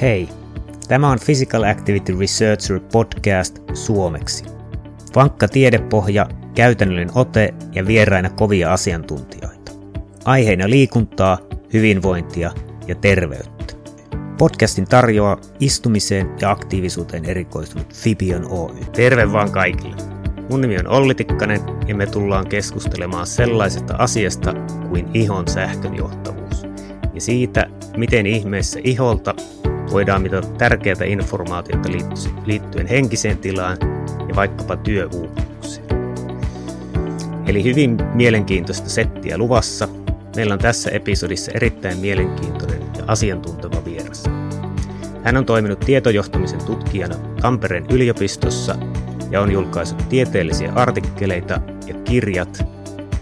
Hei, tämä on Physical Activity Researcher podcast suomeksi. Vankka tiedepohja, käytännöllinen ote ja vieraina kovia asiantuntijoita. Aiheina liikuntaa, hyvinvointia ja terveyttä. Podcastin tarjoaa istumiseen ja aktiivisuuteen erikoistunut Fibion Oy. Terve vaan kaikille! Mun nimi on Olli Tikkanen ja me tullaan keskustelemaan sellaisesta asiasta kuin ihon sähkönjohtavuus ja siitä, miten ihmeessä iholta voidaan mitata tärkeää informaatiota liittyen henkiseen tilaan ja vaikkapa työuupumukseen. Eli hyvin mielenkiintoista settiä luvassa. Meillä on tässä episodissa erittäin mielenkiintoinen ja asiantunteva vieras. Hän on toiminut tietojohtamisen tutkijana Tampereen yliopistossa ja on julkaissut tieteellisiä artikkeleita ja kirjat,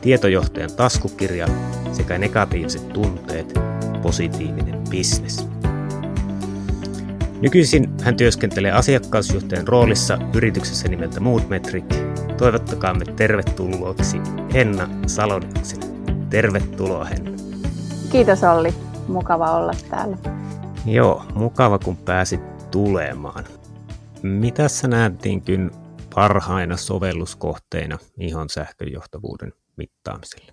tietojohtajan taskukirja sekä negatiiviset tunteet, positiivinen bisnes. Nykyisin hän työskentelee asiakkausjohtajan roolissa yrityksessä nimeltä Moodmetric. Toivottakaamme tervetulleeksi Henna Salonitsen. Tervetuloa Henna. Kiitos Olli, mukava olla täällä. Joo, mukava kun pääsit tulemaan. Mitä sä näet niin parhaina sovelluskohteina ihon sähköjohtavuuden mittaamiselle?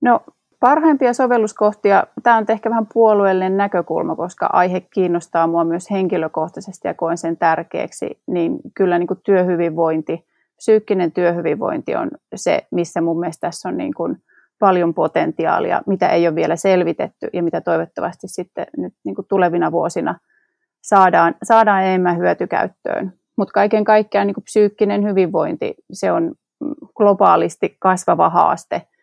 No Parhaimpia sovelluskohtia, tämä on ehkä vähän puolueellinen näkökulma, koska aihe kiinnostaa mua myös henkilökohtaisesti ja koen sen tärkeäksi, niin kyllä niin kuin työhyvinvointi, psyykkinen työhyvinvointi on se, missä mun mielestä tässä on niin kuin paljon potentiaalia, mitä ei ole vielä selvitetty ja mitä toivottavasti sitten nyt niin kuin tulevina vuosina saadaan, saadaan enemmän hyötykäyttöön. Mutta kaiken kaikkiaan niin kuin psyykkinen hyvinvointi, se on globaalisti kasvava haaste –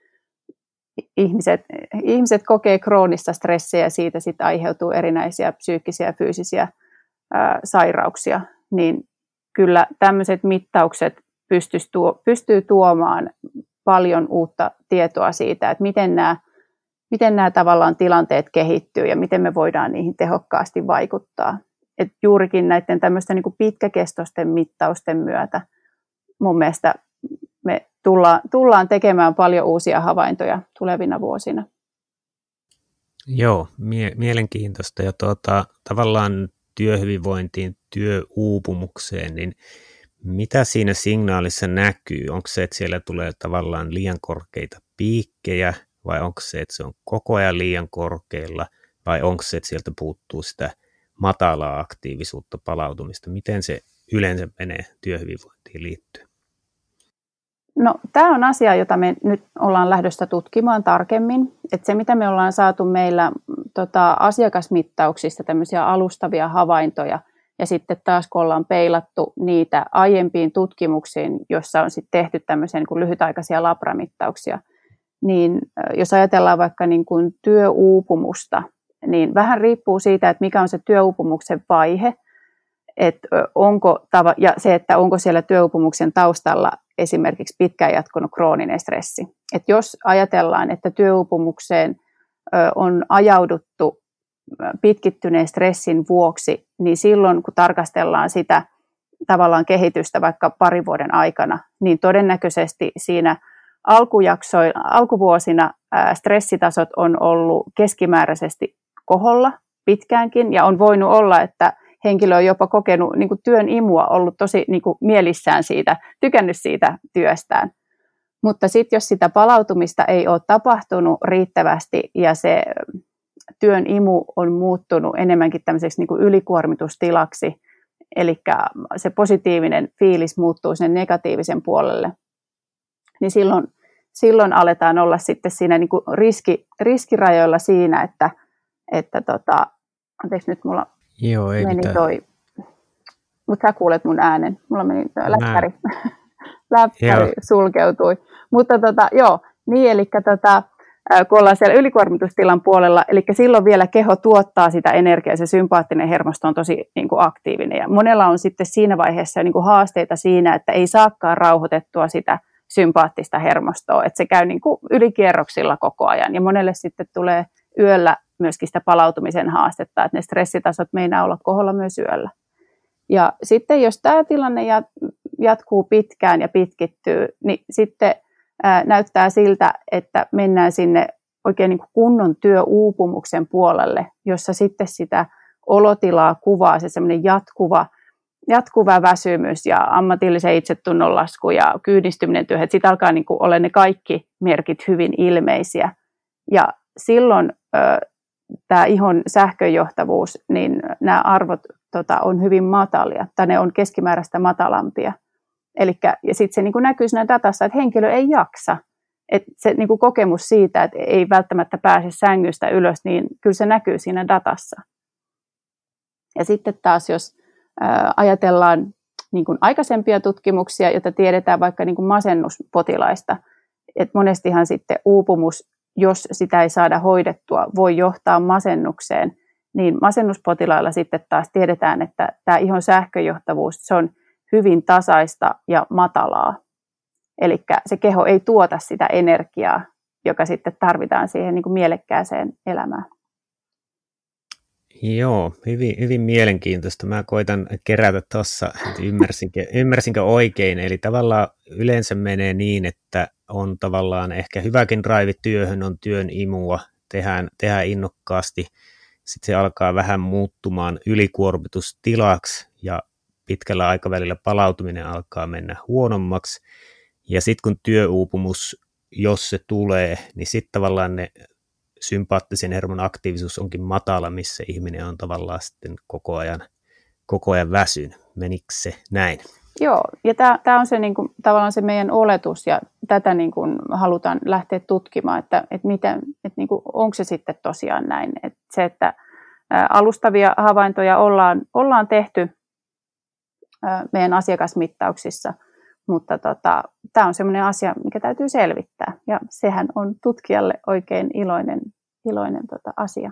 ihmiset, ihmiset kokee kroonista stressiä ja siitä sitten aiheutuu erinäisiä psyykkisiä ja fyysisiä ää, sairauksia, niin kyllä tämmöiset mittaukset tuo, pystyy tuomaan paljon uutta tietoa siitä, että miten nämä, miten nämä tavallaan tilanteet kehittyy ja miten me voidaan niihin tehokkaasti vaikuttaa. Et juurikin näiden tämmöisten niin pitkäkestoisten mittausten myötä mun mielestä me tullaan, tullaan tekemään paljon uusia havaintoja tulevina vuosina. Joo, mie- mielenkiintoista ja tuota, tavallaan työhyvinvointiin, työuupumukseen, niin mitä siinä signaalissa näkyy? Onko se, että siellä tulee tavallaan liian korkeita piikkejä vai onko se, että se on koko ajan liian korkeilla vai onko se, että sieltä puuttuu sitä matalaa aktiivisuutta, palautumista? Miten se yleensä menee työhyvinvointiin liittyen? No, tämä on asia, jota me nyt ollaan lähdössä tutkimaan tarkemmin. Että se, mitä me ollaan saatu meillä tota, asiakasmittauksista, tämmöisiä alustavia havaintoja, ja sitten taas kun ollaan peilattu niitä aiempiin tutkimuksiin, joissa on sitten tehty tämmöisiä niin kuin lyhytaikaisia labramittauksia, niin jos ajatellaan vaikka niin kuin työuupumusta, niin vähän riippuu siitä, että mikä on se työuupumuksen vaihe, että onko, ja se, että onko siellä työuupumuksen taustalla esimerkiksi pitkään jatkunut krooninen stressi. Et jos ajatellaan, että työuupumukseen on ajauduttu pitkittyneen stressin vuoksi, niin silloin kun tarkastellaan sitä tavallaan kehitystä vaikka parin vuoden aikana, niin todennäköisesti siinä alkuvuosina stressitasot on ollut keskimääräisesti koholla pitkäänkin, ja on voinut olla, että henkilö on jopa kokenut niin kuin työn imua, ollut tosi niin kuin mielissään siitä, tykännyt siitä työstään. Mutta sitten jos sitä palautumista ei ole tapahtunut riittävästi ja se työn imu on muuttunut enemmänkin tämmöiseksi niin kuin ylikuormitustilaksi, eli se positiivinen fiilis muuttuu sen negatiivisen puolelle, niin silloin, silloin aletaan olla sitten siinä niin kuin riski, riskirajoilla siinä, että, että tota, anteeksi nyt mulla Joo, ei meni mitään. toi, mutta sä kuulet mun äänen, mulla meni läppäri, läppäri sulkeutui. Mutta tota, joo, niin eli tota, kun ollaan siellä ylikuormitustilan puolella, eli silloin vielä keho tuottaa sitä energiaa, se sympaattinen hermosto on tosi niin kuin aktiivinen. Ja monella on sitten siinä vaiheessa niin kuin haasteita siinä, että ei saakaan rauhoitettua sitä sympaattista hermostoa, että se käy niin kuin ylikierroksilla koko ajan. Ja monelle sitten tulee yöllä myöskin sitä palautumisen haastetta, että ne stressitasot meinaa olla koholla myös yöllä. Ja sitten jos tämä tilanne jatkuu pitkään ja pitkittyy, niin sitten näyttää siltä, että mennään sinne oikein niin kuin kunnon työuupumuksen puolelle, jossa sitten sitä olotilaa kuvaa se semmoinen jatkuva, jatkuva väsymys ja ammatillisen itsetunnon lasku ja kyydistyminen työhön. Sitten alkaa niin olla ne kaikki merkit hyvin ilmeisiä. Ja silloin tämä ihon sähköjohtavuus, niin nämä arvot tota, on hyvin matalia, tai ne on keskimääräistä matalampia. Elikkä, ja sitten se niin kuin näkyy siinä datassa, että henkilö ei jaksa. Et se niin kuin kokemus siitä, että ei välttämättä pääse sängystä ylös, niin kyllä se näkyy siinä datassa. Ja sitten taas, jos ajatellaan niin kuin aikaisempia tutkimuksia, joita tiedetään vaikka niin kuin masennuspotilaista, että monestihan sitten uupumus jos sitä ei saada hoidettua, voi johtaa masennukseen, niin masennuspotilailla sitten taas tiedetään, että tämä ihon sähköjohtavuus se on hyvin tasaista ja matalaa. Eli se keho ei tuota sitä energiaa, joka sitten tarvitaan siihen niin kuin mielekkääseen elämään. Joo, hyvin, hyvin mielenkiintoista. Mä koitan kerätä tuossa, että ymmärsinkö, ymmärsinkö oikein. Eli tavallaan yleensä menee niin, että on tavallaan ehkä hyväkin drive työhön, on työn imua, tehdään, tehdään innokkaasti. Sitten se alkaa vähän muuttumaan ylikuormitustilaksi ja pitkällä aikavälillä palautuminen alkaa mennä huonommaksi. Ja sitten kun työuupumus, jos se tulee, niin sitten tavallaan ne sympaattisen hermon aktiivisuus onkin matala, missä ihminen on tavallaan sitten koko ajan, koko ajan väsyn. Menikö se näin? Joo, ja tämä on se niin kuin, tavallaan se meidän oletus, ja tätä niin kuin, halutaan lähteä tutkimaan, että, että, miten, että niin kuin, onko se sitten tosiaan näin. Että se, että alustavia havaintoja ollaan, ollaan tehty meidän asiakasmittauksissa, mutta tota, tämä on sellainen asia, mikä täytyy selvittää, ja sehän on tutkijalle oikein iloinen, iloinen tota, asia.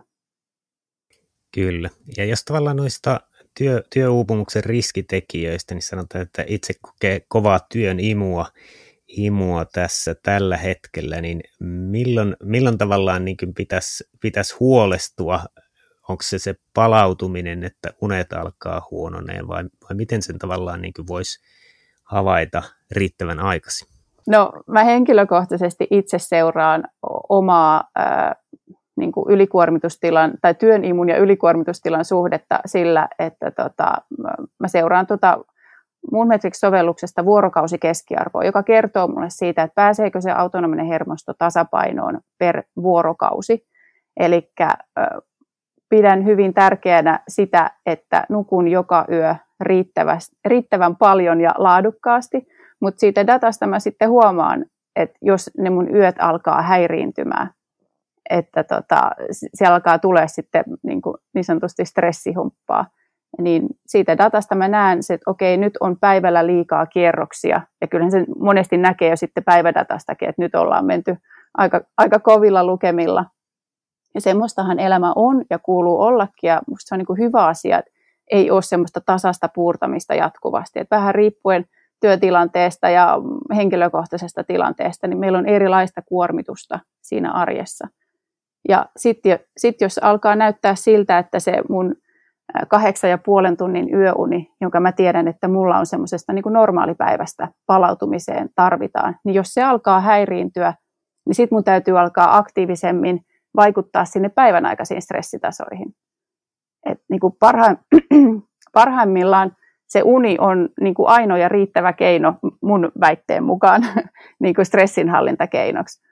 Kyllä, ja jos tavallaan noista työ, työuupumuksen riskitekijöistä, niin sanotaan, että itse kokee kovaa työn imua, imua tässä tällä hetkellä, niin milloin, milloin tavallaan niin pitäisi, pitäisi huolestua, onko se se palautuminen, että unet alkaa huononeen vai, vai miten sen tavallaan niin voisi havaita riittävän aikaisin? No mä henkilökohtaisesti itse seuraan omaa niin kuin ylikuormitustilan tai työn imun ja ylikuormitustilan suhdetta sillä, että tota, mä seuraan tota Moonmetrics-sovelluksesta vuorokausikeskiarvoa, joka kertoo mulle siitä, että pääseekö se autonominen hermosto tasapainoon per vuorokausi. Eli pidän hyvin tärkeänä sitä, että nukun joka yö riittävän paljon ja laadukkaasti, mutta siitä datasta mä sitten huomaan, että jos ne mun yöt alkaa häiriintymään, että tota, siellä alkaa tulee sitten niin, kuin niin sanotusti stressihumppaa. Niin siitä datasta mä näen, että okei, nyt on päivällä liikaa kierroksia. Ja kyllähän se monesti näkee jo sitten päivädatastakin, että nyt ollaan menty aika, aika kovilla lukemilla. Ja semmoistahan elämä on ja kuuluu ollakin. Ja musta se on niin kuin hyvä asia, että ei ole semmoista tasasta puurtamista jatkuvasti. Että vähän riippuen työtilanteesta ja henkilökohtaisesta tilanteesta, niin meillä on erilaista kuormitusta siinä arjessa. Ja sitten sit jos alkaa näyttää siltä, että se mun kahdeksan ja puolen tunnin yöuni, jonka mä tiedän, että mulla on semmoisesta niin normaalipäivästä palautumiseen tarvitaan, niin jos se alkaa häiriintyä, niin sitten mun täytyy alkaa aktiivisemmin vaikuttaa sinne päivän aikaisiin stressitasoihin. Et niin kuin parha, parhaimmillaan se uni on niin kuin ainoa ja riittävä keino mun väitteen mukaan niin kuin stressinhallintakeinoksi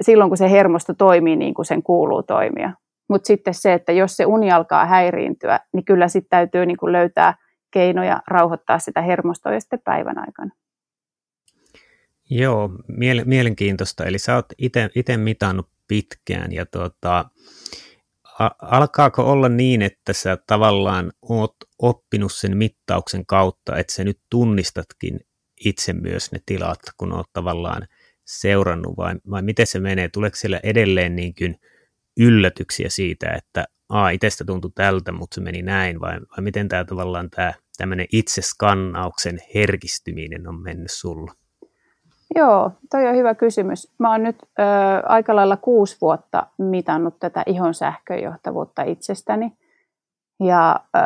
silloin, kun se hermosto toimii niin kuin sen kuuluu toimia. Mutta sitten se, että jos se uni alkaa häiriintyä, niin kyllä sitten täytyy niin kuin löytää keinoja rauhoittaa sitä hermostoa ja sitten päivän aikana. Joo, mielenkiintoista. Eli sä oot itse mitannut pitkään ja tuota, alkaako olla niin, että sä tavallaan oot oppinut sen mittauksen kautta, että sä nyt tunnistatkin itse myös ne tilat, kun oot tavallaan – seurannut vai, vai miten se menee? Tuleeko siellä edelleen niin kuin yllätyksiä siitä, että a, itsestä tuntui tältä, mutta se meni näin vai, vai miten tämä tavallaan tämä tämmöinen itseskannauksen herkistyminen on mennyt sulla? Joo, toi on hyvä kysymys. Mä oon nyt ö, aika lailla kuusi vuotta mitannut tätä ihon sähköjohtavuutta itsestäni. Ja ö,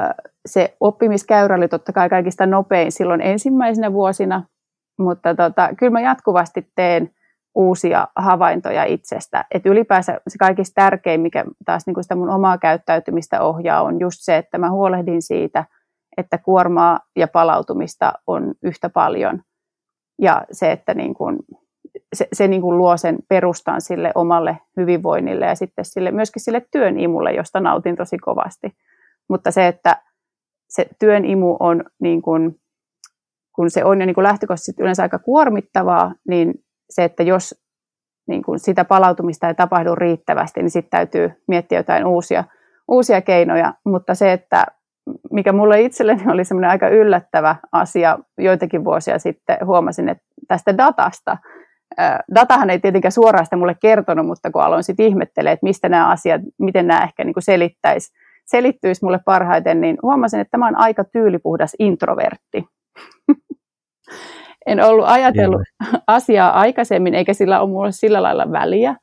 se oppimiskäyrä oli totta kai kaikista nopein silloin ensimmäisenä vuosina, mutta tota, kyllä mä jatkuvasti teen uusia havaintoja itsestä. Et ylipäänsä se kaikista tärkein, mikä taas niin kuin sitä mun omaa käyttäytymistä ohjaa, on just se, että mä huolehdin siitä, että kuormaa ja palautumista on yhtä paljon. Ja se, että niin kuin, se, se niin kuin luo sen perustan sille omalle hyvinvoinnille ja sitten sille, myöskin sille työn imulle, josta nautin tosi kovasti. Mutta se, että se työn imu on, niin kuin, kun se on jo niin kuin lähtökohtaisesti yleensä aika kuormittavaa, niin se, että jos niin kuin sitä palautumista ei tapahdu riittävästi, niin sitten täytyy miettiä jotain uusia, uusia keinoja. Mutta se, että mikä mulle itselleni oli semmoinen aika yllättävä asia joitakin vuosia sitten, huomasin, että tästä datasta, datahan ei tietenkään suoraan sitä mulle kertonut, mutta kun aloin sitten ihmettelemään, että mistä nämä asiat, miten nämä ehkä niin kuin selittäisi, selittyisi mulle parhaiten, niin huomasin, että tämä on aika tyylipuhdas introvertti. en ollut ajatellut Joo. asiaa aikaisemmin, eikä sillä ole mulle sillä lailla väliä.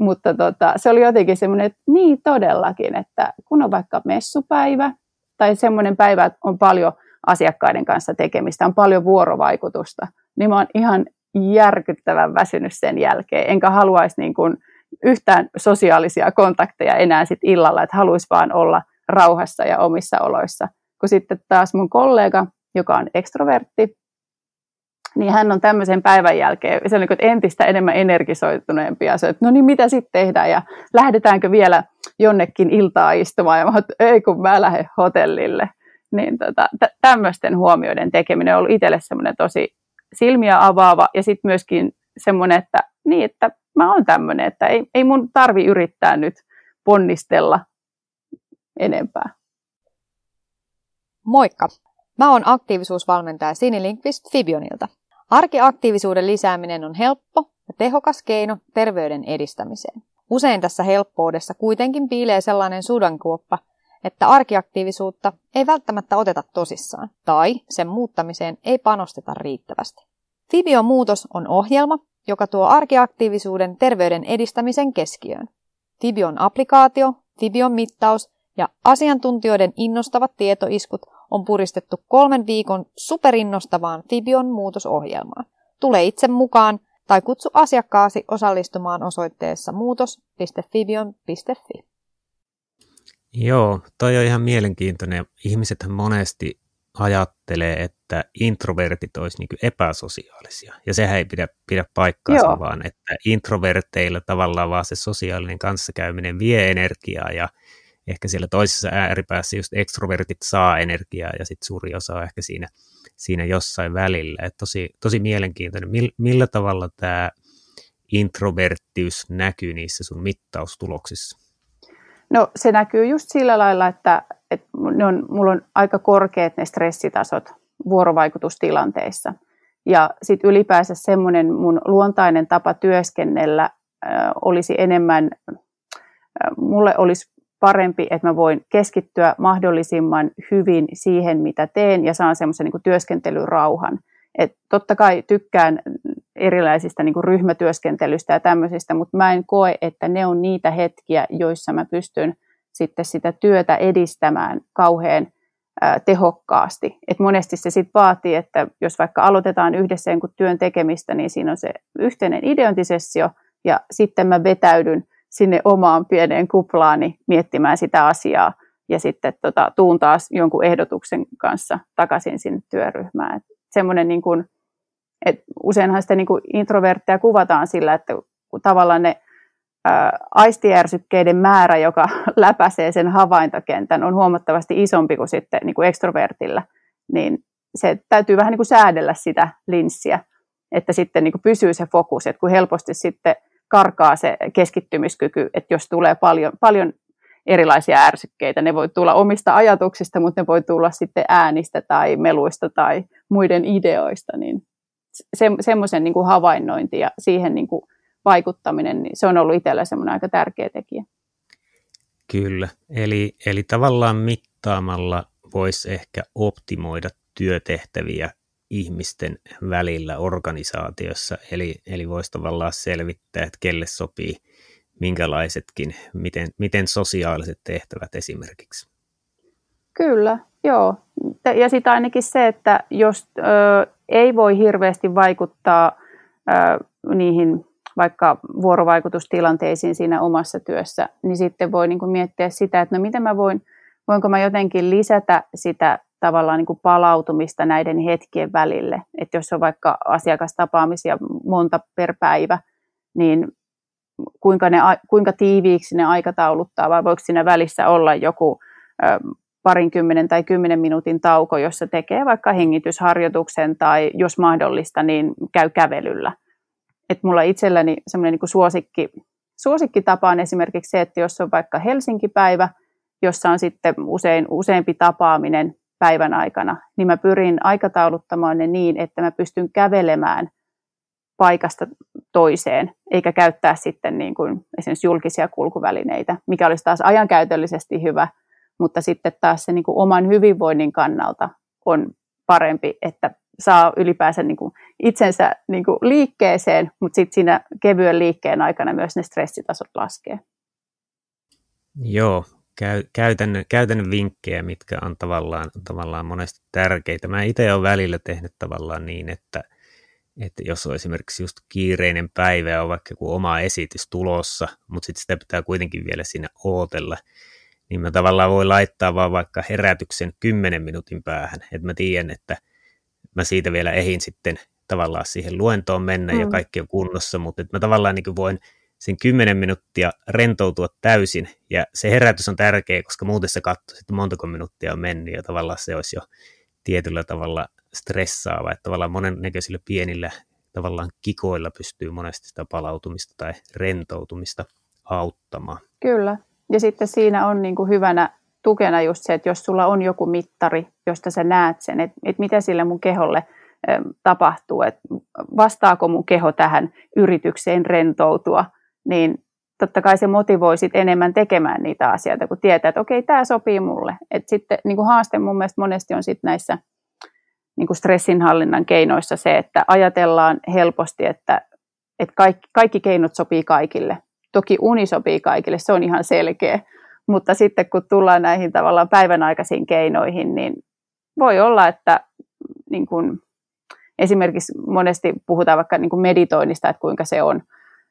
Mutta tota, se oli jotenkin semmoinen, että niin todellakin, että kun on vaikka messupäivä tai semmoinen päivä, että on paljon asiakkaiden kanssa tekemistä, on paljon vuorovaikutusta, niin mä oon ihan järkyttävän väsynyt sen jälkeen, enkä haluaisi niin kuin yhtään sosiaalisia kontakteja enää sit illalla, että haluaisi vaan olla rauhassa ja omissa oloissa. Kun sitten taas mun kollega, joka on ekstrovertti, niin hän on tämmöisen päivän jälkeen se on niin entistä enemmän energisoituneempi ja se, että no niin mitä sitten tehdään ja lähdetäänkö vielä jonnekin iltaa istumaan ja mä ei kun mä lähden hotellille. Niin tota, t- tämmöisten huomioiden tekeminen on ollut itselle semmoinen tosi silmiä avaava ja sitten myöskin semmoinen, että niin, että mä oon tämmöinen, että ei, ei mun tarvi yrittää nyt ponnistella enempää. Moikka! Mä oon aktiivisuusvalmentaja Sini Linkvist Fibionilta. Arkiaktiivisuuden lisääminen on helppo ja tehokas keino terveyden edistämiseen. Usein tässä helppoudessa kuitenkin piilee sellainen sudankuoppa, että arkiaktiivisuutta ei välttämättä oteta tosissaan tai sen muuttamiseen ei panosteta riittävästi. Fibion muutos on ohjelma, joka tuo arkiaktiivisuuden terveyden edistämisen keskiöön. Fibion applikaatio, Fibion mittaus ja asiantuntijoiden innostavat tietoiskut on puristettu kolmen viikon superinnostavaan Fibion muutosohjelmaan. Tule itse mukaan tai kutsu asiakkaasi osallistumaan osoitteessa muutos.fibion.fi. Joo, toi on ihan mielenkiintoinen. Ihmisethän monesti ajattelee, että introvertit olisi niin epäsosiaalisia. Ja sehän ei pidä, pidä paikkaansa, Joo. vaan että introverteilla tavallaan vaan se sosiaalinen kanssakäyminen vie energiaa ja ehkä siellä toisessa ääripäässä just ekstrovertit saa energiaa ja sitten suuri osa on ehkä siinä, siinä jossain välillä. Et tosi, tosi mielenkiintoinen. Millä tavalla tämä introverttiys näkyy niissä sun mittaustuloksissa? No se näkyy just sillä lailla, että, että ne on, mulla on aika korkeat ne stressitasot vuorovaikutustilanteissa. Ja sitten ylipäänsä semmoinen mun luontainen tapa työskennellä äh, olisi enemmän, äh, mulle olisi parempi, että mä voin keskittyä mahdollisimman hyvin siihen, mitä teen ja saan semmoisen niin työskentelyrauhan. Et totta kai tykkään erilaisista niin ryhmätyöskentelystä ja tämmöisistä, mutta mä en koe, että ne on niitä hetkiä, joissa mä pystyn sitten sitä työtä edistämään kauhean tehokkaasti. Et monesti se sitten vaatii, että jos vaikka aloitetaan yhdessä jonkun työn tekemistä, niin siinä on se yhteinen ideointisessio ja sitten mä vetäydyn sinne omaan pieneen kuplaani miettimään sitä asiaa ja sitten tota, tuun taas jonkun ehdotuksen kanssa takaisin sinne työryhmään. Et semmoinen niin kuin, et useinhan sitä niin kuin introvertteja kuvataan sillä, että kun tavallaan ne ää, aistijärsykkeiden määrä, joka läpäisee sen havaintokentän, on huomattavasti isompi kuin sitten niin kuin ekstrovertillä, niin se täytyy vähän niin kuin säädellä sitä linssiä, että sitten niin kuin pysyy se fokus, että kun helposti sitten karkaa se keskittymiskyky, että jos tulee paljon, paljon erilaisia ärsykkeitä, ne voi tulla omista ajatuksista, mutta ne voi tulla sitten äänistä tai meluista tai muiden ideoista, niin se, semmoisen niin havainnointi ja siihen niin kuin vaikuttaminen, niin se on ollut itsellä semmoinen aika tärkeä tekijä. Kyllä, eli, eli tavallaan mittaamalla voisi ehkä optimoida työtehtäviä ihmisten välillä organisaatiossa, eli, eli voisi tavallaan selvittää, että kelle sopii minkälaisetkin, miten, miten sosiaaliset tehtävät esimerkiksi. Kyllä, joo. Ja sitten ainakin se, että jos ö, ei voi hirveästi vaikuttaa ö, niihin vaikka vuorovaikutustilanteisiin siinä omassa työssä, niin sitten voi niin miettiä sitä, että no miten mä voin, voinko mä jotenkin lisätä sitä tavallaan niin kuin palautumista näiden hetkien välille. Että jos on vaikka asiakastapaamisia monta per päivä, niin kuinka, ne, kuinka tiiviiksi ne aikatauluttaa vai voiko siinä välissä olla joku parinkymmenen tai kymmenen minuutin tauko, jossa tekee vaikka hengitysharjoituksen tai jos mahdollista, niin käy kävelyllä. Et mulla itselläni semmoinen niin suosikki, suosikkitapa on esimerkiksi se, että jos on vaikka Helsinki-päivä, jossa on sitten usein useampi tapaaminen päivän aikana, niin mä pyrin aikatauluttamaan ne niin, että mä pystyn kävelemään paikasta toiseen, eikä käyttää sitten niin kuin esimerkiksi julkisia kulkuvälineitä, mikä olisi taas ajankäytöllisesti hyvä, mutta sitten taas se niin kuin oman hyvinvoinnin kannalta on parempi, että saa ylipäänsä niin kuin itsensä niin kuin liikkeeseen, mutta sitten siinä kevyen liikkeen aikana myös ne stressitasot laskee. Joo, käy, käytännön, käytännön vinkkejä, mitkä on tavallaan, tavallaan monesti tärkeitä. Mä itse olen välillä tehnyt tavallaan niin, että, että jos on esimerkiksi just kiireinen päivä ja on vaikka joku oma esitys tulossa, mutta sitten sitä pitää kuitenkin vielä siinä ootella, niin mä tavallaan voi laittaa vaan vaikka herätyksen 10 minuutin päähän, että mä tiedän, että mä siitä vielä ehin sitten tavallaan siihen luentoon mennä mm. ja kaikki on kunnossa, mutta että mä tavallaan niin voin sen 10 minuuttia rentoutua täysin, ja se herätys on tärkeä, koska muuten se katsoo, että montako minuuttia on mennyt, ja tavallaan se olisi jo tietyllä tavalla stressaava, että tavallaan monennäköisillä pienillä tavallaan kikoilla pystyy monesti sitä palautumista tai rentoutumista auttamaan. Kyllä, ja sitten siinä on niin kuin hyvänä tukena just se, että jos sulla on joku mittari, josta sä näet sen, että, että mitä sille mun keholle tapahtuu, että vastaako mun keho tähän yritykseen rentoutua, niin totta kai se motivoi sit enemmän tekemään niitä asioita, kun tietää, että okei, tämä sopii mulle. Et sitten niin kuin haaste mun mielestä monesti on sit näissä niin kuin stressinhallinnan keinoissa se, että ajatellaan helposti, että, että kaikki, kaikki keinot sopii kaikille. Toki uni sopii kaikille, se on ihan selkeä. Mutta sitten kun tullaan näihin tavallaan päivänaikaisiin keinoihin, niin voi olla, että niin kuin, esimerkiksi monesti puhutaan vaikka niin kuin meditoinnista, että kuinka se on,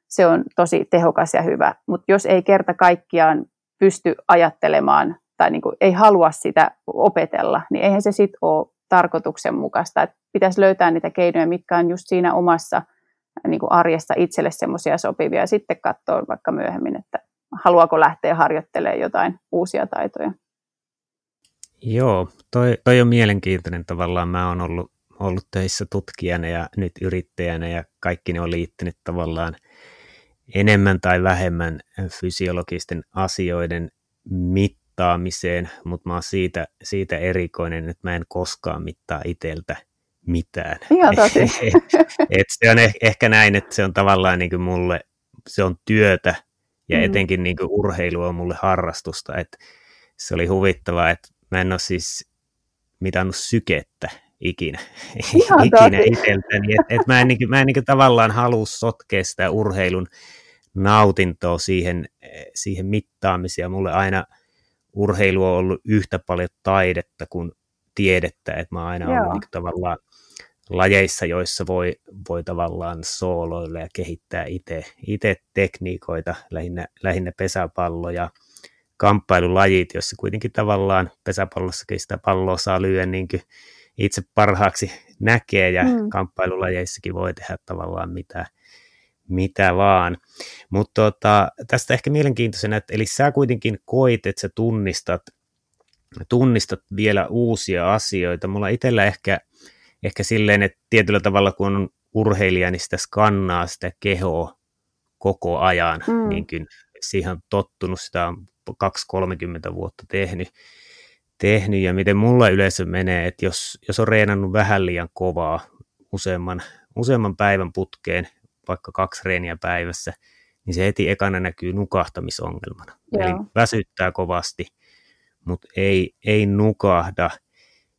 se on tosi tehokas ja hyvä. Mutta jos ei kerta kaikkiaan pysty ajattelemaan tai niin kuin ei halua sitä opetella, niin eihän se sitten ole tarkoituksenmukaista. Et pitäisi löytää niitä keinoja, mitkä on just siinä omassa niin kuin arjessa itselle semmoisia sopivia ja sitten katsoa vaikka myöhemmin, että haluaako lähteä harjoittelemaan jotain uusia taitoja. Joo, toi, toi on mielenkiintoinen tavallaan. Mä oon ollut, ollut töissä tutkijana ja nyt yrittäjänä ja kaikki ne on liittynyt tavallaan enemmän tai vähemmän fysiologisten asioiden mittaamiseen, mutta mä oon siitä, siitä erikoinen, että mä en koskaan mittaa iteltä mitään. Ihan tosi. et, et se on ehkä näin, että se on tavallaan niin kuin mulle, se on työtä, ja mm. etenkin niin kuin urheilu on mulle harrastusta, että se oli huvittavaa, että mä en ole siis mitannut sykettä ikinä, ikinä itseltäni, että et mä en, niin, mä en niin tavallaan halua sotkea sitä urheilun nautintoa siihen, siihen mittaamiseen. Mulle aina urheilu on ollut yhtä paljon taidetta kuin tiedettä, että mä oon aina Joo. ollut niin tavallaan lajeissa, joissa voi, voi tavallaan sooloilla ja kehittää itse tekniikoita, lähinnä, lähinnä pesäpallo ja kamppailulajit, joissa kuitenkin tavallaan pesäpallossakin sitä palloa saa lyödä niin kuin itse parhaaksi näkee ja mm. kamppailulajeissakin voi tehdä tavallaan mitä, mitä vaan. Mutta tota, tästä ehkä mielenkiintoisena, että eli sä kuitenkin koit, että sä tunnistat, tunnistat vielä uusia asioita. Mulla itsellä ehkä ehkä silleen, että tietyllä tavalla kun on urheilija, niin sitä skannaa sitä kehoa koko ajan, mm. niin kuin siihen on tottunut, sitä on 2-30 vuotta tehnyt, tehnyt, ja miten mulla yleensä menee, että jos, jos on reenannut vähän liian kovaa useamman, useamman päivän putkeen, vaikka kaksi reeniä päivässä, niin se heti ekana näkyy nukahtamisongelmana. Joo. Eli väsyttää kovasti, mutta ei, ei nukahda.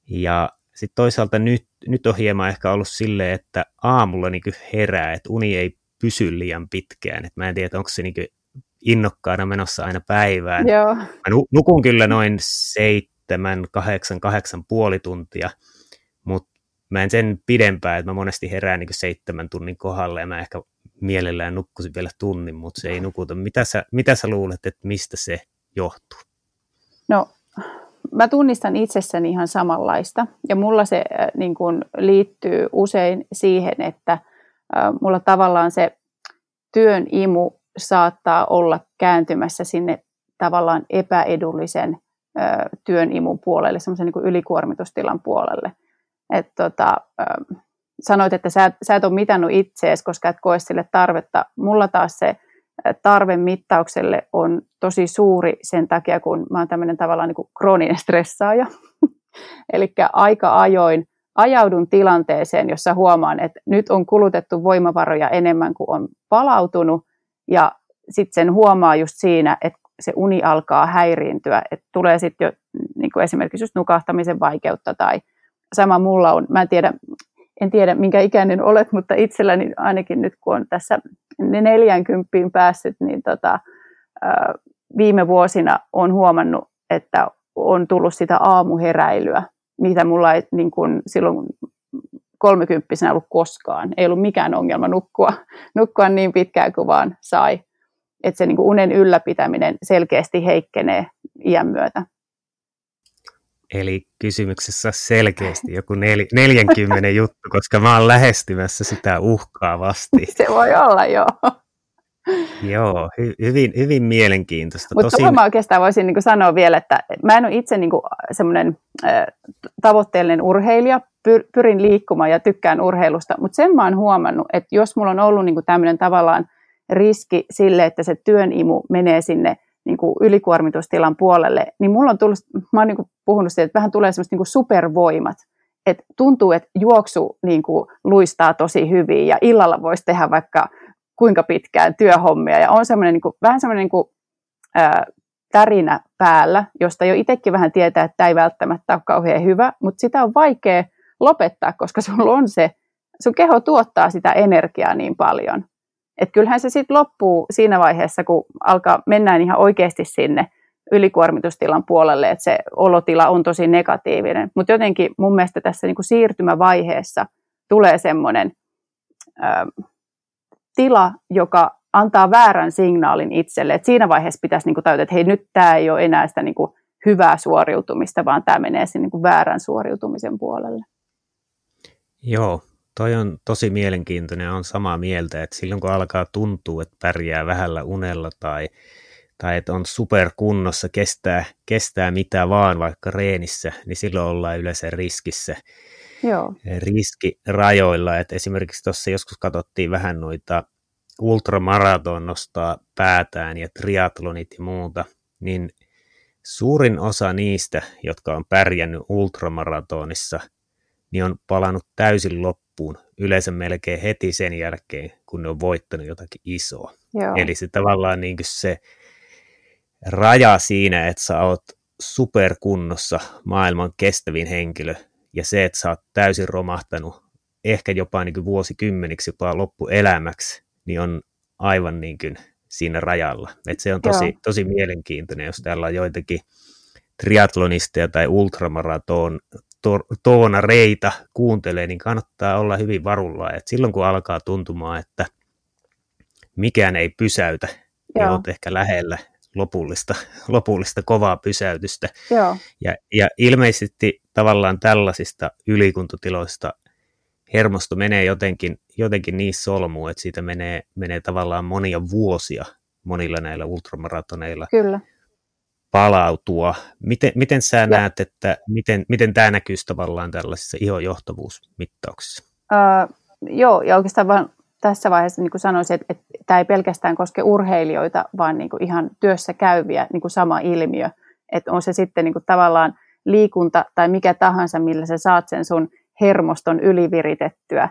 Ja sitten toisaalta nyt, nyt on hieman ehkä ollut silleen, että aamulla niin herää, että uni ei pysy liian pitkään. Et mä en tiedä, onko se niin innokkaana menossa aina päivään. Joo. Mä nukun kyllä noin seitsemän, kahdeksan, kahdeksan puoli tuntia, mutta mä en sen pidempään, että mä monesti herään niin seitsemän tunnin kohdalle ja mä ehkä mielellään nukkuisi vielä tunnin, mutta se ei nukuta. Mitä sä, mitä sä luulet, että mistä se johtuu? No, mä tunnistan itsessäni ihan samanlaista. Ja mulla se äh, niin kun, liittyy usein siihen, että äh, mulla tavallaan se työn imu saattaa olla kääntymässä sinne tavallaan epäedullisen äh, työn imun puolelle, semmoisen niin ylikuormitustilan puolelle. Et, tota, äh, sanoit, että sä, sä et ole mitannut itseesi, koska et koe sille tarvetta. Mulla taas se tarve mittaukselle on tosi suuri sen takia, kun mä oon tämmöinen tavallaan niin kuin krooninen stressaaja. Eli aika ajoin ajaudun tilanteeseen, jossa huomaan, että nyt on kulutettu voimavaroja enemmän kuin on palautunut, ja sitten sen huomaa just siinä, että se uni alkaa häiriintyä, että tulee sitten jo niin kuin esimerkiksi just nukahtamisen vaikeutta tai sama mulla on, mä en tiedä, en tiedä minkä ikäinen olet, mutta itselläni ainakin nyt kun on tässä 40 päässyt, niin tota, viime vuosina on huomannut, että on tullut sitä aamuheräilyä, mitä mulla ei niin kuin silloin kolmekymppisenä ollut koskaan. Ei ollut mikään ongelma nukkua, nukkua niin pitkään kuin vaan sai. Että se niin kuin unen ylläpitäminen selkeästi heikkenee iän myötä. Eli kysymyksessä selkeästi joku nel, 40 juttu, koska mä oon lähestymässä sitä uhkaavasti. Se voi olla, joo. Joo, hy, hyvin, hyvin mielenkiintoista. Mutta Tosin... mä oikeastaan voisin niin sanoa vielä, että mä en ole itse niin semmoinen äh, tavoitteellinen urheilija, pyr, pyrin liikkumaan ja tykkään urheilusta, mutta sen mä oon huomannut, että jos mulla on ollut niin tämmöinen tavallaan riski sille, että se työn imu menee sinne niin kuin ylikuormitustilan puolelle, niin mulla on tullut, mä oon niin kuin puhunut siitä, että vähän tulee semmoista niin kuin supervoimat, että tuntuu, että juoksu niin kuin luistaa tosi hyvin ja illalla voisi tehdä vaikka kuinka pitkään työhommia. Ja on semmoinen niin kuin, vähän semmoinen niin kuin, ää, tärinä päällä, josta jo itsekin vähän tietää, että tämä ei välttämättä ole kauhean hyvä, mutta sitä on vaikea lopettaa, koska sulla on se, sun keho tuottaa sitä energiaa niin paljon. Että kyllähän se sitten loppuu siinä vaiheessa, kun alkaa mennään ihan oikeasti sinne ylikuormitustilan puolelle, että se olotila on tosi negatiivinen. Mutta jotenkin mun mielestä tässä niinku siirtymävaiheessa tulee semmoinen tila, joka antaa väärän signaalin itselle. Et siinä vaiheessa pitäisi niinku tajuta, että hei nyt tämä ei ole enää sitä niinku hyvää suoriutumista, vaan tämä menee sen niinku väärän suoriutumisen puolelle. Joo, toi on tosi mielenkiintoinen on samaa mieltä, että silloin kun alkaa tuntua, että pärjää vähällä unella tai, tai että on superkunnossa, kestää, kestää mitä vaan vaikka reenissä, niin silloin ollaan yleensä riskissä. Joo. riskirajoilla. Että esimerkiksi tuossa joskus katsottiin vähän noita ultramaraton nostaa päätään ja triatlonit ja muuta, niin suurin osa niistä, jotka on pärjännyt ultramaratonissa, niin on palannut täysin loppuun yleensä melkein heti sen jälkeen, kun ne on voittanut jotakin isoa. Joo. Eli se tavallaan niin se raja siinä, että sä oot superkunnossa maailman kestävin henkilö, ja se, että sä oot täysin romahtanut ehkä jopa niin kuin vuosikymmeniksi, jopa loppuelämäksi, niin on aivan niin kuin siinä rajalla. Et se on tosi, tosi mielenkiintoinen, jos täällä on joitakin triatlonisteja tai ultramaraton to, reita kuuntelee, niin kannattaa olla hyvin varulla. Et silloin kun alkaa tuntumaan, että mikään ei pysäytä, niin Joo. niin olet ehkä lähellä lopullista, lopullista kovaa pysäytystä. Joo. Ja, ja ilmeisesti tavallaan tällaisista ylikuntotiloista hermosto menee jotenkin, jotenkin niin solmuun, että siitä menee, menee tavallaan monia vuosia monilla näillä ultramaratoneilla Kyllä. Palautua. Miten, miten sä ja. näet, että miten, miten tämä näkyisi tavallaan tällaisissa ihojohtavuusmittauksissa? Uh, joo, ja oikeastaan vaan tässä vaiheessa niin kuin sanoisin, että, että tämä ei pelkästään koske urheilijoita, vaan niin kuin ihan työssä käyviä niin kuin sama ilmiö. Että on se sitten niin kuin tavallaan liikunta tai mikä tahansa, millä sä saat sen sun hermoston yliviritettyä,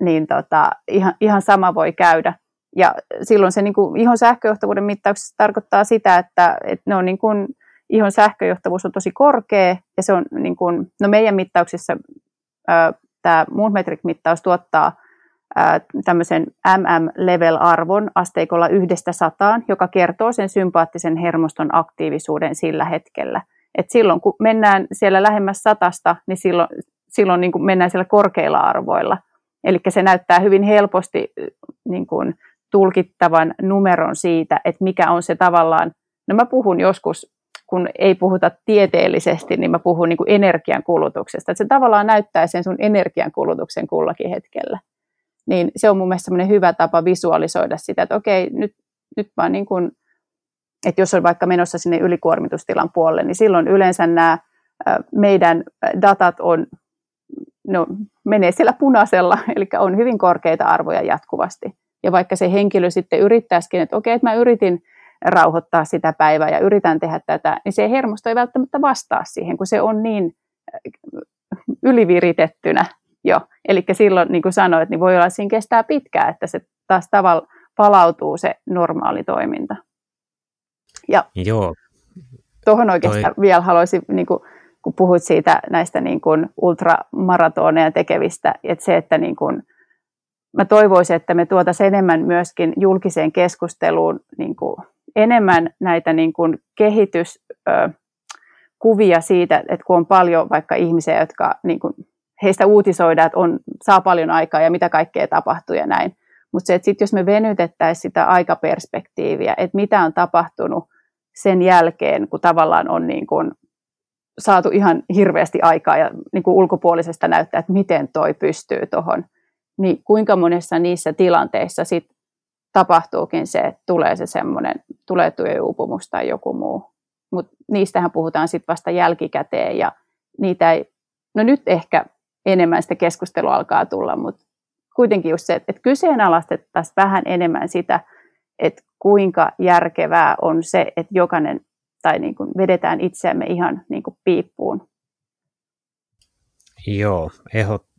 niin tota, ihan, ihan sama voi käydä. Ja silloin se niin kuin ihon sähköjohtavuuden mittauksessa tarkoittaa sitä, että, että ne on niin kuin, ihon sähköjohtavuus on tosi korkea, ja se on niin kuin, no meidän mittauksissa tämä Moonmetric-mittaus tuottaa tämmöisen MM-level-arvon asteikolla yhdestä sataan, joka kertoo sen sympaattisen hermoston aktiivisuuden sillä hetkellä. Et silloin kun mennään siellä lähemmäs satasta, niin silloin, silloin niin kuin mennään siellä korkeilla arvoilla. Eli se näyttää hyvin helposti niin kuin, tulkittavan numeron siitä, että mikä on se tavallaan, no mä puhun joskus, kun ei puhuta tieteellisesti, niin mä puhun niin kuin energiankulutuksesta, että se tavallaan näyttää sen sun energiankulutuksen kullakin hetkellä. Niin se on mun mielestä hyvä tapa visualisoida sitä, että okei, nyt, nyt mä niin kuin, että jos on vaikka menossa sinne ylikuormitustilan puolelle, niin silloin yleensä nämä meidän datat on, no, menee siellä punaisella, eli on hyvin korkeita arvoja jatkuvasti. Ja vaikka se henkilö sitten yrittäisikin, että okei, että mä yritin rauhoittaa sitä päivää ja yritän tehdä tätä, niin se hermosto ei välttämättä vastaa siihen, kun se on niin yliviritettynä jo. Eli silloin, niin kuin sanoit, niin voi olla, että siinä kestää pitkään, että se taas tavalla palautuu se normaali toiminta. Ja Joo. Tuohon oikeastaan Toi... vielä haluaisin, niin kuin, kun puhuit siitä näistä niin kuin ultramaratoneja tekevistä, että se, että niin kuin, mä toivoisin, että me tuotaisiin enemmän myöskin julkiseen keskusteluun niin kuin, enemmän näitä niin kuin, kehityskuvia siitä, että kun on paljon vaikka ihmisiä, jotka niin kuin, heistä uutisoidaan, että on, saa paljon aikaa ja mitä kaikkea tapahtuu ja näin. Mutta se, että sit jos me venytettäisiin sitä aikaperspektiiviä, että mitä on tapahtunut sen jälkeen, kun tavallaan on niin kuin saatu ihan hirveästi aikaa ja niin kuin ulkopuolisesta näyttää, että miten toi pystyy tuohon, niin kuinka monessa niissä tilanteissa sit tapahtuukin se, että tulee se semmoinen, tulee työuupumus tai joku muu. Mutta niistähän puhutaan sitten vasta jälkikäteen ja niitä ei, no nyt ehkä enemmän sitä keskustelua alkaa tulla, mutta kuitenkin just se, että kyseenalaistettaisiin vähän enemmän sitä, että kuinka järkevää on se, että jokainen tai niin kuin vedetään itseämme ihan niin kuin piippuun. Joo,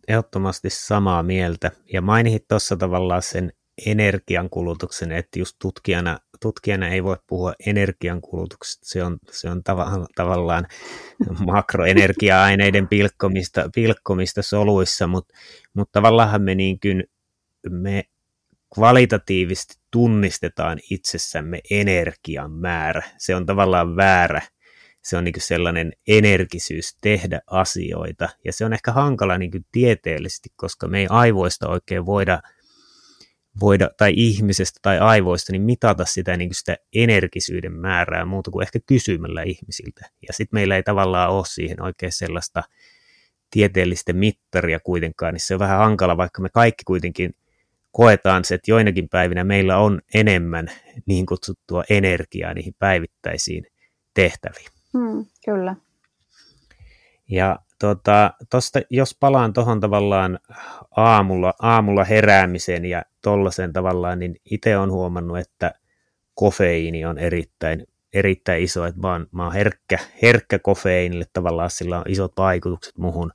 ehdottomasti samaa mieltä. Ja mainit tuossa tavallaan sen energiankulutuksen, että just tutkijana, tutkijana ei voi puhua energiankulutuksesta, se on, se on tav- tavallaan makroenergia-aineiden pilkkomista, pilkkomista soluissa, mutta mut tavallaan me, niin kuin, me kvalitatiivisesti tunnistetaan itsessämme energian määrä. Se on tavallaan väärä. Se on niin sellainen energisyys tehdä asioita. Ja se on ehkä hankala niin tieteellisesti, koska me ei aivoista oikein voida, voida, tai ihmisestä tai aivoista, niin mitata sitä, niin sitä energisyyden määrää muuta kuin ehkä kysymällä ihmisiltä. Ja sitten meillä ei tavallaan ole siihen oikein sellaista tieteellistä mittaria kuitenkaan, niin se on vähän hankala, vaikka me kaikki kuitenkin – koetaan se, että joinakin päivinä meillä on enemmän niin kutsuttua energiaa niihin päivittäisiin tehtäviin. Hmm, kyllä. Ja tota, tosta, jos palaan tuohon tavallaan aamulla, aamulla heräämiseen ja tollaisen tavallaan, niin itse olen huomannut, että kofeiini on erittäin, erittäin iso, että mä oon, mä oon herkkä, herkkä kofeiinille, tavallaan sillä on isot vaikutukset muhun.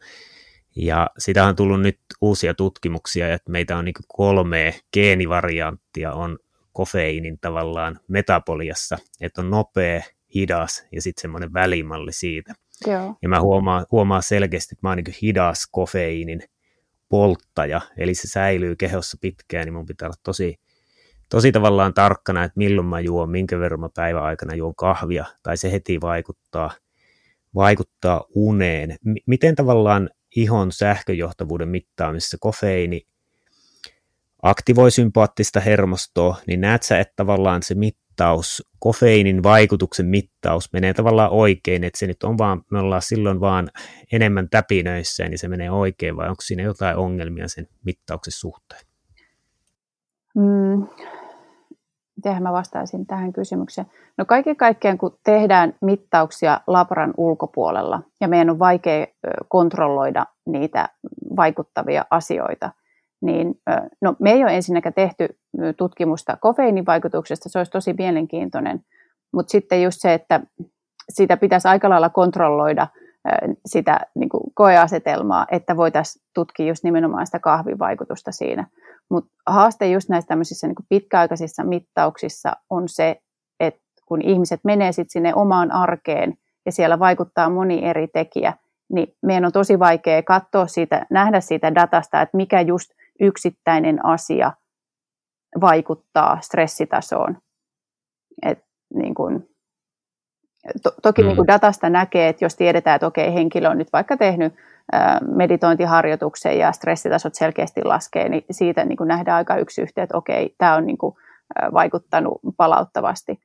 Ja sitä on tullut nyt uusia tutkimuksia, että meitä on niin kolme geenivarianttia on kofeiinin tavallaan metaboliassa, että on nopea, hidas ja sitten semmoinen välimalli siitä. Joo. Ja mä huomaan, huomaan selkeästi, että mä oon niin hidas kofeiinin polttaja, eli se säilyy kehossa pitkään, niin mun pitää olla tosi, tosi tavallaan tarkkana, että milloin mä juon, minkä verran mä päivän aikana juon kahvia, tai se heti vaikuttaa, vaikuttaa uneen. M- miten tavallaan ihon sähköjohtavuuden mittaamisessa kofeiini aktivoi sympaattista hermostoa, niin näet sä, että tavallaan se mittaus, kofeiinin vaikutuksen mittaus menee tavallaan oikein, että se nyt on vaan, me ollaan silloin vaan enemmän täpinöissä, niin se menee oikein, vai onko siinä jotain ongelmia sen mittauksen suhteen? Mm, mitenhän mä vastaisin tähän kysymykseen? No kaiken kaikkiaan, kun tehdään mittauksia labran ulkopuolella ja meidän on vaikea kontrolloida niitä vaikuttavia asioita, niin no, me ei ole ensinnäkään tehty tutkimusta kofeiinin vaikutuksesta, se olisi tosi mielenkiintoinen, mutta sitten just se, että sitä pitäisi aika lailla kontrolloida sitä niin kuin koeasetelmaa, että voitaisiin tutkia just nimenomaan sitä kahvivaikutusta siinä. Mutta haaste just näissä tämmöisissä niin pitkäaikaisissa mittauksissa on se, että kun ihmiset menee sitten sinne omaan arkeen ja siellä vaikuttaa moni eri tekijä, niin meidän on tosi vaikea katsoa siitä, nähdä siitä datasta, että mikä just yksittäinen asia vaikuttaa stressitasoon. Et niin kun, to, toki mm. niin kuin datasta näkee, että jos tiedetään, että okei, henkilö on nyt vaikka tehnyt meditointiharjoituksen ja stressitasot selkeästi laskee, niin siitä niin kuin nähdään aika yksi yhteen, että okei, tämä on niin kuin vaikuttanut palauttavasti.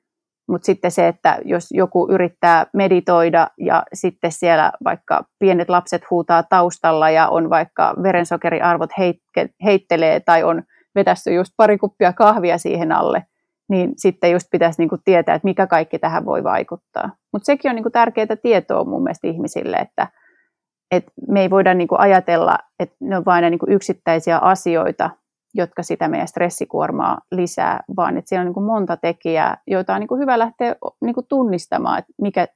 Mutta sitten se, että jos joku yrittää meditoida ja sitten siellä vaikka pienet lapset huutaa taustalla ja on vaikka verensokeriarvot heittelee tai on vetästy just pari kuppia kahvia siihen alle, niin sitten just pitäisi niinku tietää, että mikä kaikki tähän voi vaikuttaa. Mutta sekin on niinku tärkeää tietoa mun mielestä ihmisille, että et me ei voida niinku ajatella, että ne on vain niinku yksittäisiä asioita, jotka sitä meidän stressikuormaa lisää, vaan että siellä on niin kuin monta tekijää, joita on niin kuin hyvä lähteä niin kuin tunnistamaan, että mikä,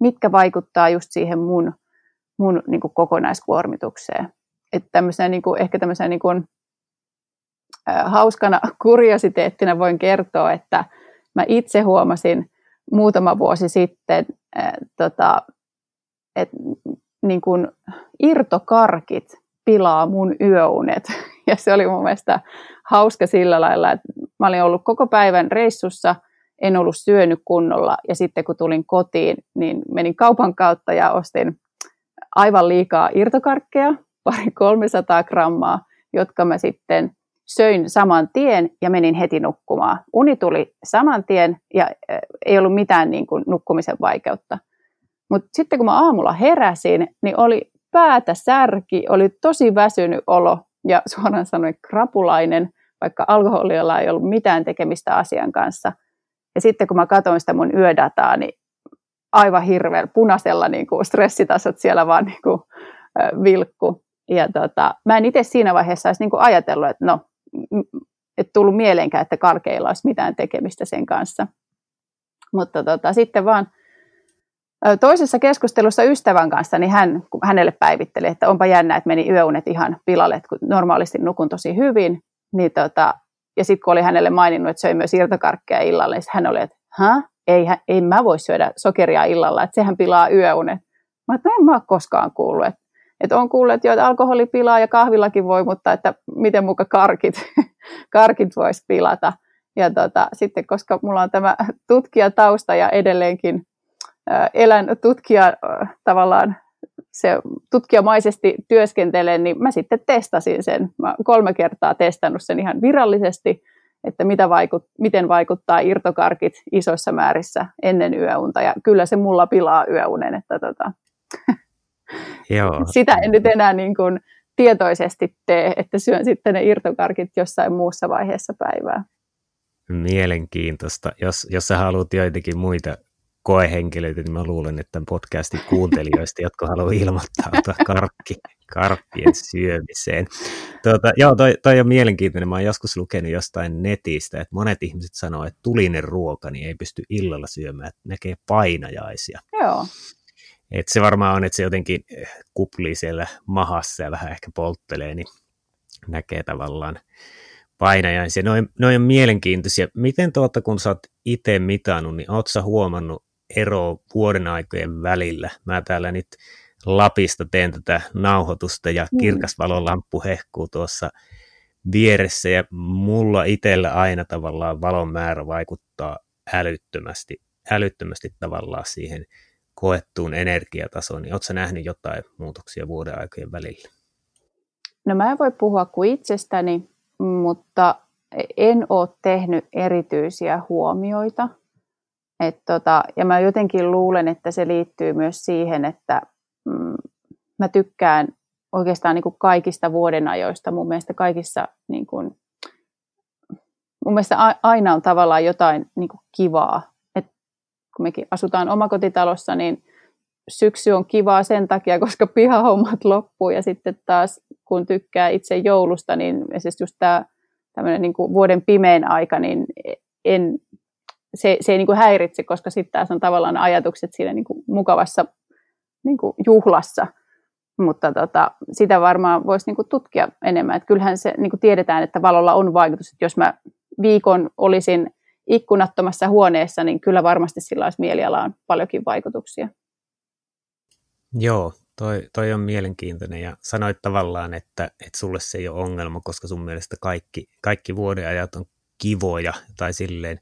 mitkä vaikuttaa just siihen mun, mun niin kuin kokonaiskuormitukseen. Että niin kuin, ehkä tämmöisenä niin kuin, äh, hauskana kuriositeettina voin kertoa, että mä itse huomasin muutama vuosi sitten, äh, tota, että niin kuin irtokarkit pilaa mun yöunet. Ja se oli mun mielestä hauska sillä lailla, että mä olin ollut koko päivän reissussa, en ollut syönyt kunnolla ja sitten kun tulin kotiin, niin menin kaupan kautta ja ostin aivan liikaa irtokarkkeja, pari 300 grammaa, jotka mä sitten söin saman tien ja menin heti nukkumaan. Uni tuli saman tien ja eh, ei ollut mitään niin kuin nukkumisen vaikeutta. Mutta sitten kun mä aamulla heräsin, niin oli päätä särki, oli tosi väsynyt olo ja suoraan sanoen krapulainen, vaikka alkoholilla ei ollut mitään tekemistä asian kanssa. Ja sitten kun mä katsoin sitä mun yödataa, niin aivan hirveän punaisella niin kuin stressitasot siellä vaan niin kuin, äh, vilkku. Ja tota, mä en itse siinä vaiheessa olisi niin kuin ajatellut, että no, et tullut mieleenkään, että karkeilla olisi mitään tekemistä sen kanssa. Mutta tota, sitten vaan Toisessa keskustelussa ystävän kanssa, niin hän hänelle päivitteli, että onpa jännä, että meni yöunet ihan pilalle, kun normaalisti nukun tosi hyvin. Niin tota, ja sitten kun oli hänelle maininnut, että söi myös irtokarkkeja illalla, niin hän oli, että Hä? Ei, ei mä voi syödä sokeria illalla, että sehän pilaa yöunet. Mä että en mä ole koskaan kuullut, että, että on kuullut, että, jo, että alkoholi pilaa ja kahvillakin voi, mutta että miten muka karkit, karkit voisi pilata. Ja tota, sitten koska mulla on tämä tutkijatausta ja edelleenkin elän tutkija tavallaan se tutkijamaisesti työskentelen, niin mä sitten testasin sen. Mä kolme kertaa testannut sen ihan virallisesti, että mitä vaikut, miten vaikuttaa irtokarkit isoissa määrissä ennen yöunta. Ja kyllä se mulla pilaa yöunen, että tota, Joo. sitä en nyt enää niin kuin tietoisesti tee, että syön sitten ne irtokarkit jossain muussa vaiheessa päivää. Mielenkiintoista. Jos, jos sä haluat joitakin muita koehenkilöitä, niin mä luulen, että tämän podcastin kuuntelijoista, jotka haluaa ilmoittaa karkki, karkkien syömiseen. Tuota, joo, toi, toi on mielenkiintoinen. Mä oon joskus lukenut jostain netistä, että monet ihmiset sanoo, että tulinen ruoka niin ei pysty illalla syömään, että näkee painajaisia. Joo. Et se varmaan on, että se jotenkin eh, kuplii siellä mahassa ja vähän ehkä polttelee, niin näkee tavallaan painajaisia. Noin, noin on mielenkiintoisia. Miten tuota, kun sä oot itse mitannut, niin oot sä huomannut ero vuoden aikojen välillä. Mä täällä nyt Lapista teen tätä nauhoitusta ja mm. kirkasvalolamppu hehkuu tuossa vieressä ja mulla itsellä aina tavallaan valon määrä vaikuttaa älyttömästi, älyttömästi tavallaan siihen koettuun energiatasoon, niin oletko nähnyt jotain muutoksia vuoden aikojen välillä? No mä en voi puhua kuin itsestäni, mutta en ole tehnyt erityisiä huomioita et tota, ja mä jotenkin luulen, että se liittyy myös siihen, että mm, mä tykkään oikeastaan niin kuin kaikista vuodenajoista. Mun mielestä kaikissa, niin kuin, mun mielestä aina on tavallaan jotain niin kuin kivaa. Et kun mekin asutaan omakotitalossa, niin syksy on kivaa sen takia, koska pihahommat loppuu ja sitten taas kun tykkää itse joulusta, niin esimerkiksi just tämä niin kuin vuoden pimein aika, niin en se, se ei niin kuin häiritse, koska sitten taas on tavallaan ajatukset siinä niin kuin mukavassa niin kuin juhlassa. Mutta tota, sitä varmaan voisi niin kuin tutkia enemmän. Että kyllähän se niin kuin tiedetään, että valolla on vaikutus. Että jos mä viikon olisin ikkunattomassa huoneessa, niin kyllä varmasti sillä olisi mielialaan paljonkin vaikutuksia. Joo, toi, toi on mielenkiintoinen ja sanoit tavallaan, että, että sulle se ei ole ongelma, koska sun mielestä kaikki, kaikki vuodenajat on kivoja tai silleen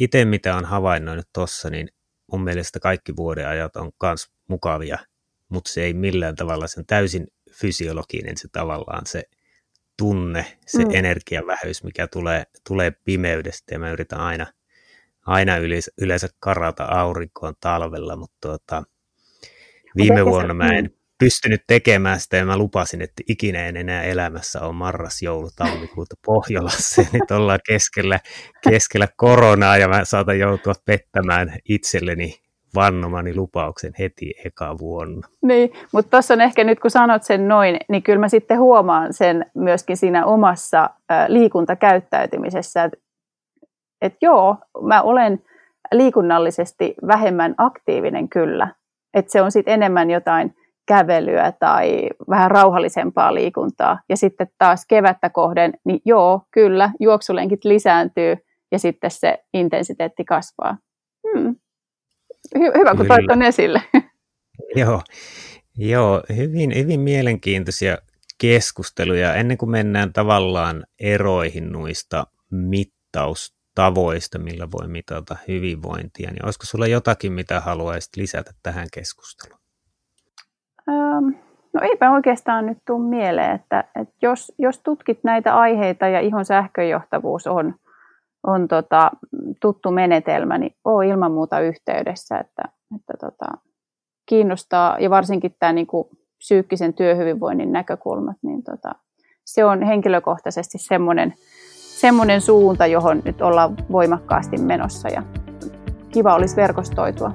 itse mitä on havainnoinut tuossa, niin mun mielestä kaikki vuodenajat on myös mukavia, mutta se ei millään tavalla sen täysin fysiologinen se tavallaan se tunne, se mm. energiavähyys, mikä tulee, tulee pimeydestä ja mä yritän aina, aina yleensä, yleensä karata aurinkoon talvella, mutta tuota, viime vuonna mä en mm. Pystynyt tekemään sitä ja mä lupasin, että ikinä en enää elämässä ole marras, joulu, tammikuuta Pohjolassa. Nyt ollaan keskellä, keskellä koronaa ja mä saatan joutua pettämään itselleni vannomani lupauksen heti eka vuonna. Niin, mutta tuossa on ehkä nyt kun sanot sen noin, niin kyllä mä sitten huomaan sen myöskin siinä omassa liikuntakäyttäytymisessä, että et joo, mä olen liikunnallisesti vähemmän aktiivinen kyllä, että se on sitten enemmän jotain kävelyä tai vähän rauhallisempaa liikuntaa. Ja sitten taas kevättä kohden, niin joo, kyllä, juoksulenkit lisääntyy ja sitten se intensiteetti kasvaa. Hmm. Hy- hyvä, kun toit on esille. Joo, joo hyvin, hyvin mielenkiintoisia keskusteluja. Ennen kuin mennään tavallaan eroihin noista mittaustavoista, millä voi mitata hyvinvointia, niin olisiko sulla jotakin, mitä haluaisit lisätä tähän keskusteluun? No eipä oikeastaan nyt tule mieleen, että, että jos, jos tutkit näitä aiheita ja ihon sähköjohtavuus on, on tota, tuttu menetelmä, niin ole ilman muuta yhteydessä, että, että tota, kiinnostaa ja varsinkin tämä niin kuin psyykkisen työhyvinvoinnin näkökulmat, niin tota, se on henkilökohtaisesti semmoinen, semmoinen suunta, johon nyt ollaan voimakkaasti menossa ja kiva olisi verkostoitua